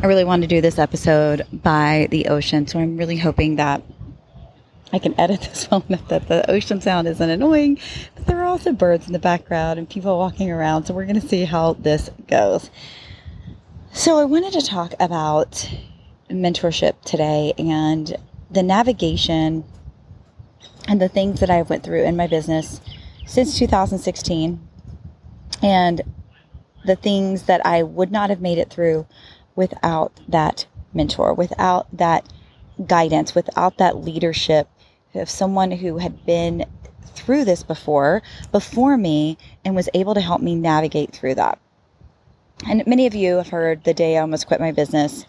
I really want to do this episode by the ocean, so I'm really hoping that I can edit this one that the ocean sound isn't annoying, but there are also birds in the background and people walking around, so we're going to see how this goes. So, I wanted to talk about mentorship today and the navigation and the things that I went through in my business since 2016 and the things that I would not have made it through without that mentor, without that guidance, without that leadership of someone who had been through this before, before me, and was able to help me navigate through that. And many of you have heard the day I almost quit my business.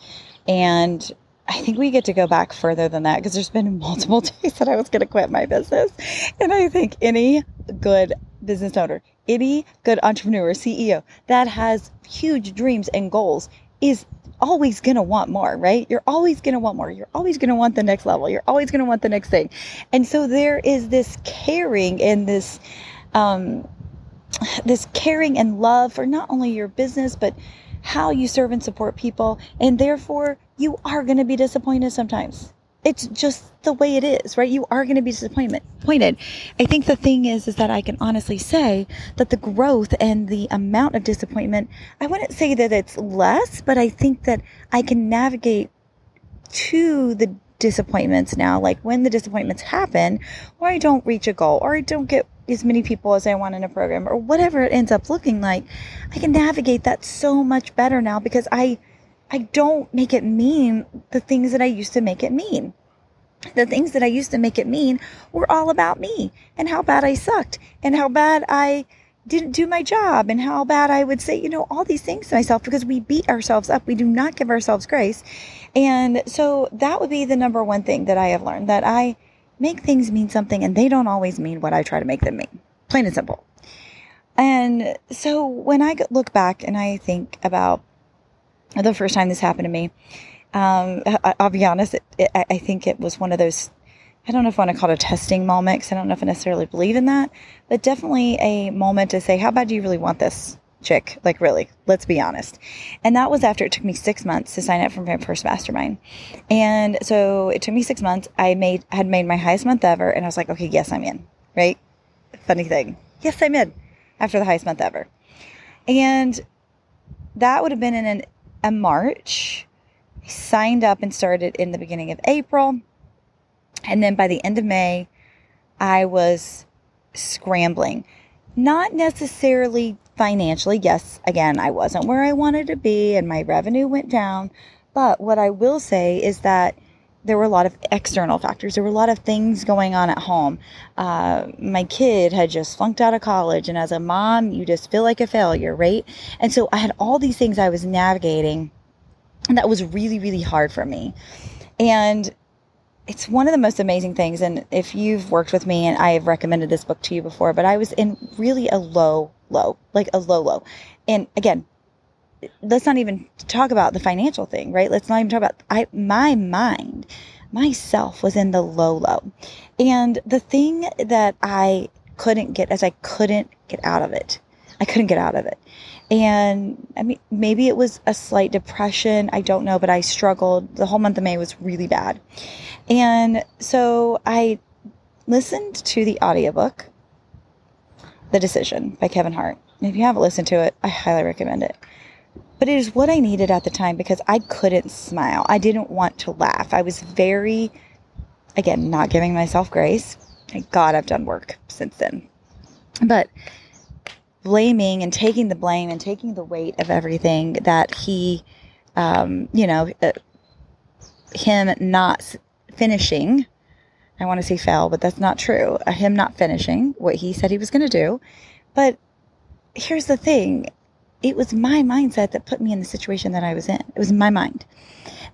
And I think we get to go back further than that because there's been multiple days that I was going to quit my business. And I think any good business owner, any good entrepreneur, CEO that has huge dreams and goals is always going to want more, right? You're always going to want more. You're always going to want the next level. You're always going to want the next thing. And so there is this caring and this, um, this caring and love for not only your business, but how you serve and support people. And therefore, you are going to be disappointed sometimes it's just the way it is, right? You are going to be disappointed. I think the thing is, is that I can honestly say that the growth and the amount of disappointment, I wouldn't say that it's less, but I think that I can navigate to the disappointments now. Like when the disappointments happen, or I don't reach a goal, or I don't get as many people as I want in a program, or whatever it ends up looking like, I can navigate that so much better now because I I don't make it mean the things that I used to make it mean. The things that I used to make it mean were all about me and how bad I sucked and how bad I didn't do my job and how bad I would say, you know, all these things to myself because we beat ourselves up. We do not give ourselves grace. And so that would be the number one thing that I have learned that I make things mean something and they don't always mean what I try to make them mean. Plain and simple. And so when I look back and I think about the first time this happened to me. Um, I, will be honest, it, it, I think it was one of those, I don't know if I want to call it a testing moment because I don't know if I necessarily believe in that, but definitely a moment to say, how bad do you really want this? chick? Like really let's be honest. And that was after it took me six months to sign up for my first mastermind. And so it took me six months i made had made my highest month ever and i was like okay yes i'm in right? Funny thing. Yes i'm in after the highest month ever. And that would have been in an a March. I signed up and started in the beginning of April. And then by the end of May, I was scrambling. Not necessarily financially. Yes, again, I wasn't where I wanted to be and my revenue went down. But what I will say is that there were a lot of external factors. There were a lot of things going on at home. Uh, my kid had just flunked out of college, and as a mom, you just feel like a failure, right? And so I had all these things I was navigating, and that was really, really hard for me. And it's one of the most amazing things. And if you've worked with me, and I have recommended this book to you before, but I was in really a low, low, like a low, low. And again, let's not even talk about the financial thing, right? Let's not even talk about I my mind, myself was in the low low. And the thing that I couldn't get as I couldn't get out of it. I couldn't get out of it. And I mean maybe it was a slight depression, I don't know, but I struggled. The whole month of May was really bad. And so I listened to the audiobook The Decision by Kevin Hart. If you haven't listened to it, I highly recommend it but it is what I needed at the time because I couldn't smile. I didn't want to laugh. I was very, again, not giving myself grace. Thank God I've done work since then. But blaming and taking the blame and taking the weight of everything that he, um, you know, uh, him not finishing. I want to say fail, but that's not true. Uh, him not finishing what he said he was going to do. But here's the thing it was my mindset that put me in the situation that I was in. It was my mind.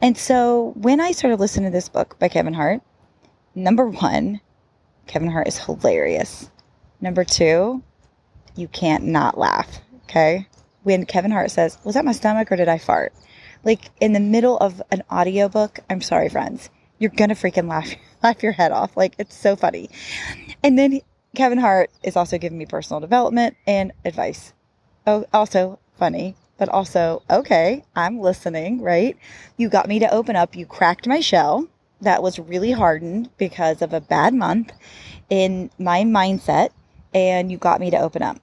And so when I started listening to this book by Kevin Hart, number one, Kevin Hart is hilarious. Number two, you can't not laugh. Okay. When Kevin Hart says, Was that my stomach or did I fart? Like in the middle of an audiobook, I'm sorry, friends, you're gonna freaking laugh laugh your head off. Like it's so funny. And then Kevin Hart is also giving me personal development and advice. Oh, also funny. but also, okay, I'm listening, right? You got me to open up. You cracked my shell. That was really hardened because of a bad month in my mindset, and you got me to open up.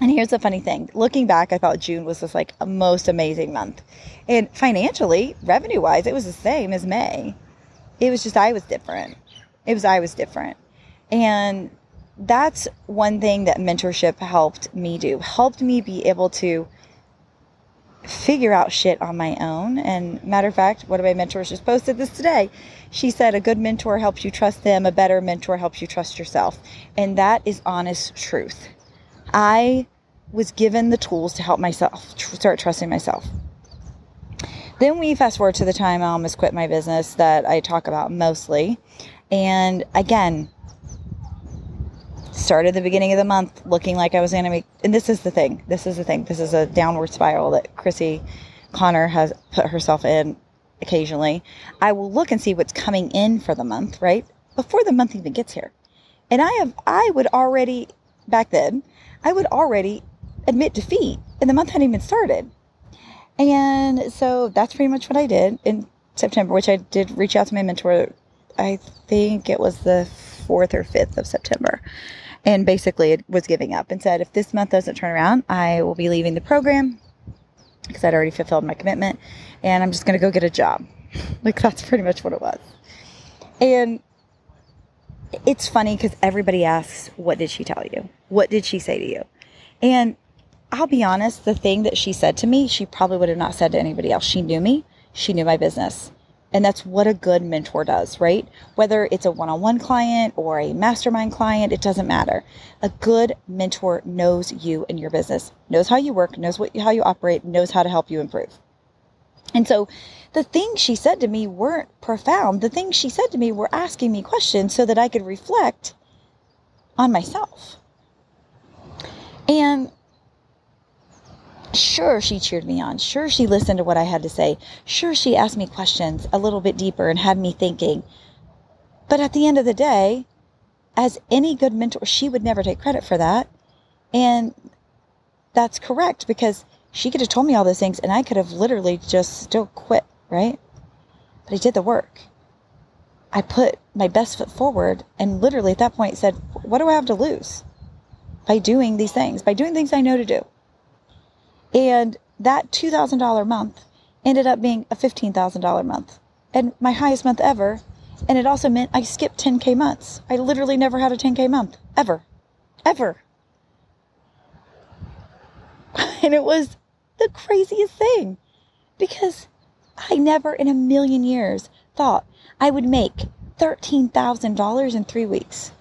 And here's the funny thing looking back, I thought June was just like a most amazing month. And financially, revenue wise, it was the same as May. It was just I was different. It was I was different. And that's one thing that mentorship helped me do, helped me be able to figure out shit on my own. And matter of fact, one of my mentors just posted this today. She said, A good mentor helps you trust them, a better mentor helps you trust yourself. And that is honest truth. I was given the tools to help myself tr- start trusting myself. Then we fast forward to the time I almost quit my business that I talk about mostly. And again, started the beginning of the month looking like I was going to make, and this is the thing. This is the thing. This is a downward spiral that Chrissy Connor has put herself in occasionally. I will look and see what's coming in for the month, right? Before the month even gets here. And I have, I would already, back then, I would already admit defeat and the month hadn't even started. And so that's pretty much what I did in September, which I did reach out to my mentor. I think it was the 4th or 5th of September and basically it was giving up and said if this month doesn't turn around i will be leaving the program because i'd already fulfilled my commitment and i'm just going to go get a job. Like that's pretty much what it was. And it's funny because everybody asks what did she tell you? What did she say to you? And i'll be honest the thing that she said to me she probably would have not said to anybody else. She knew me. She knew my business and that's what a good mentor does, right? Whether it's a one on one client or a mastermind client, it doesn't matter. A good mentor knows you and your business, knows how you work, knows what, how you operate, knows how to help you improve. And so the things she said to me weren't profound. The things she said to me were asking me questions so that I could reflect on myself. And Sure, she cheered me on. Sure, she listened to what I had to say. Sure, she asked me questions a little bit deeper and had me thinking. But at the end of the day, as any good mentor, she would never take credit for that. And that's correct because she could have told me all those things and I could have literally just still quit, right? But I did the work. I put my best foot forward and literally at that point said, What do I have to lose by doing these things, by doing things I know to do? And that $2,000 month ended up being a $15,000 month and my highest month ever. And it also meant I skipped 10K months. I literally never had a 10K month, ever, ever. And it was the craziest thing because I never in a million years thought I would make $13,000 in three weeks.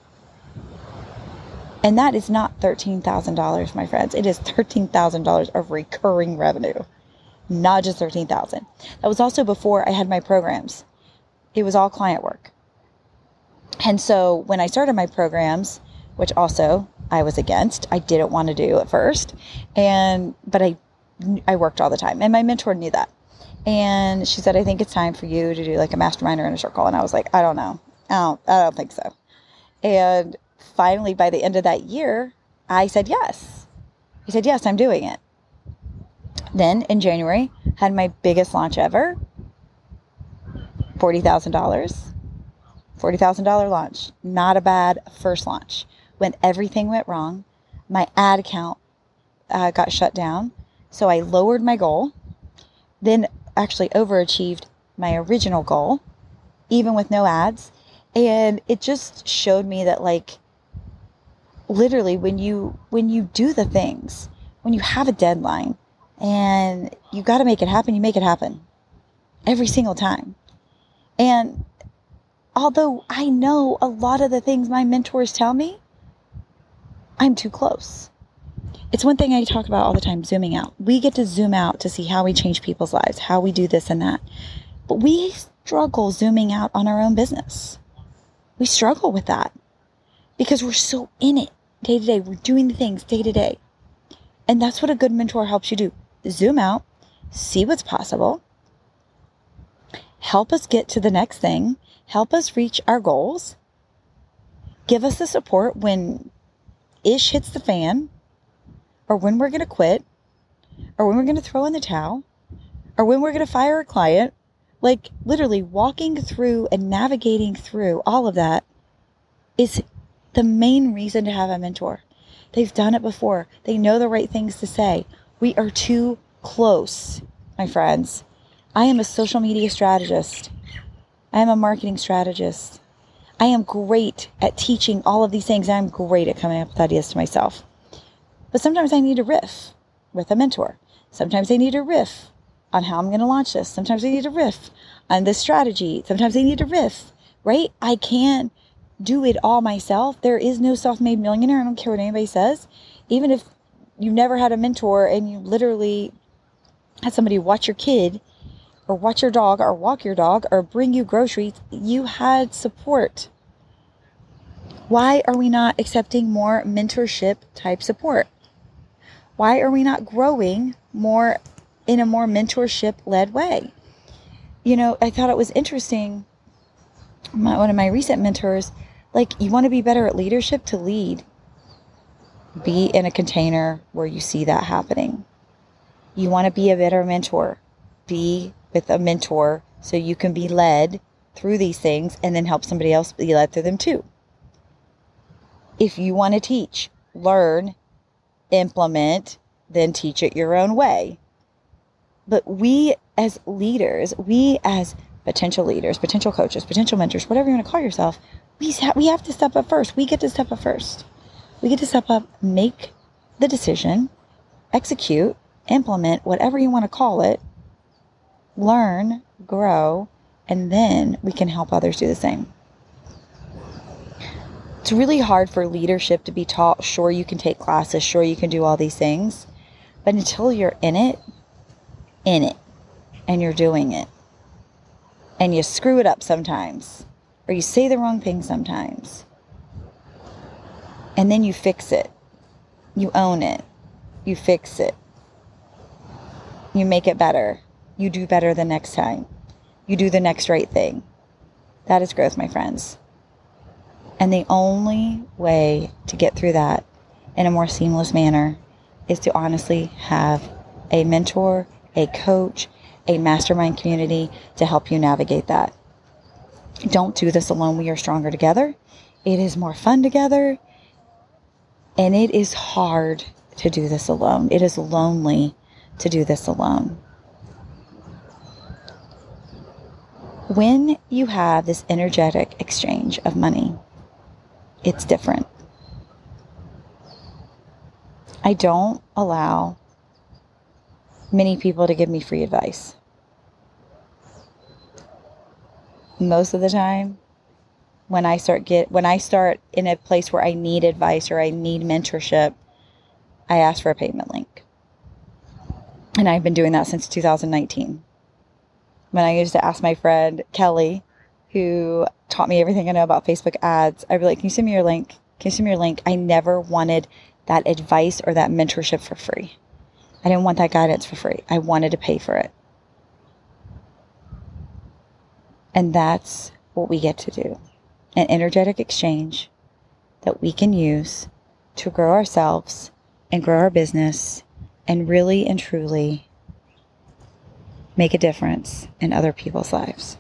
And that is not $13,000, my friends. It is $13,000 of recurring revenue, not just 13,000. That was also before I had my programs. It was all client work. And so when I started my programs, which also I was against, I didn't want to do at first. And but I I worked all the time. And my mentor knew that. And she said, I think it's time for you to do like a mastermind or in a circle. And I was like, I don't know. I don't, I don't think so. And finally, by the end of that year, I said yes. He said, yes, I'm doing it. Then in January, had my biggest launch ever $40,000. $40,000 launch. Not a bad first launch. When everything went wrong, my ad account uh, got shut down. So I lowered my goal, then actually overachieved my original goal, even with no ads. And it just showed me that, like, literally when you when you do the things when you have a deadline and you got to make it happen you make it happen every single time. And although i know a lot of the things my mentors tell me i'm too close. It's one thing i talk about all the time zooming out. We get to zoom out to see how we change people's lives how we do this and that. But we struggle zooming out on our own business. We struggle with that because we're so in it day to day. We're doing the things day to day. And that's what a good mentor helps you do. Zoom out, see what's possible, help us get to the next thing, help us reach our goals, give us the support when ish hits the fan or when we're going to quit or when we're going to throw in the towel or when we're going to fire a client. Like literally walking through and navigating through all of that is the main reason to have a mentor. They've done it before. They know the right things to say. We are too close, my friends. I am a social media strategist. I am a marketing strategist. I am great at teaching all of these things. I'm great at coming up with ideas to myself. But sometimes I need a riff with a mentor. Sometimes I need a riff on how I'm going to launch this. Sometimes I need a riff on this strategy. Sometimes I need a riff, right? I can't do it all myself. There is no self made millionaire. I don't care what anybody says. Even if you never had a mentor and you literally had somebody watch your kid or watch your dog or walk your dog or bring you groceries, you had support. Why are we not accepting more mentorship type support? Why are we not growing more in a more mentorship led way? You know, I thought it was interesting. My, one of my recent mentors, like, you want to be better at leadership to lead. Be in a container where you see that happening. You want to be a better mentor. Be with a mentor so you can be led through these things and then help somebody else be led through them too. If you want to teach, learn, implement, then teach it your own way. But we as leaders, we as potential leaders, potential coaches, potential mentors, whatever you want to call yourself, we, we have to step up first. We get to step up first. We get to step up, make the decision, execute, implement, whatever you want to call it, learn, grow, and then we can help others do the same. It's really hard for leadership to be taught. Sure, you can take classes, sure, you can do all these things, but until you're in it, in it, and you're doing it, and you screw it up sometimes, or you say the wrong thing sometimes, and then you fix it, you own it, you fix it, you make it better you do better the next time. You do the next right thing. That is growth, my friends. And the only way to get through that in a more seamless manner is to honestly have a mentor, a coach, a mastermind community to help you navigate that. Don't do this alone. We are stronger together. It is more fun together. And it is hard to do this alone. It is lonely to do this alone. when you have this energetic exchange of money, it's different. I don't allow many people to give me free advice. Most of the time, when I start get when I start in a place where I need advice or I need mentorship, I ask for a payment link. And I've been doing that since 2019 when I used to ask my friend Kelly, who taught me everything I know about Facebook ads, I'd be like, Can you send me your link? Can you send me your link? I never wanted that advice or that mentorship for free. I didn't want that guidance for free. I wanted to pay for it. And that's what we get to do an energetic exchange that we can use to grow ourselves and grow our business and really and truly make a difference in other people's lives.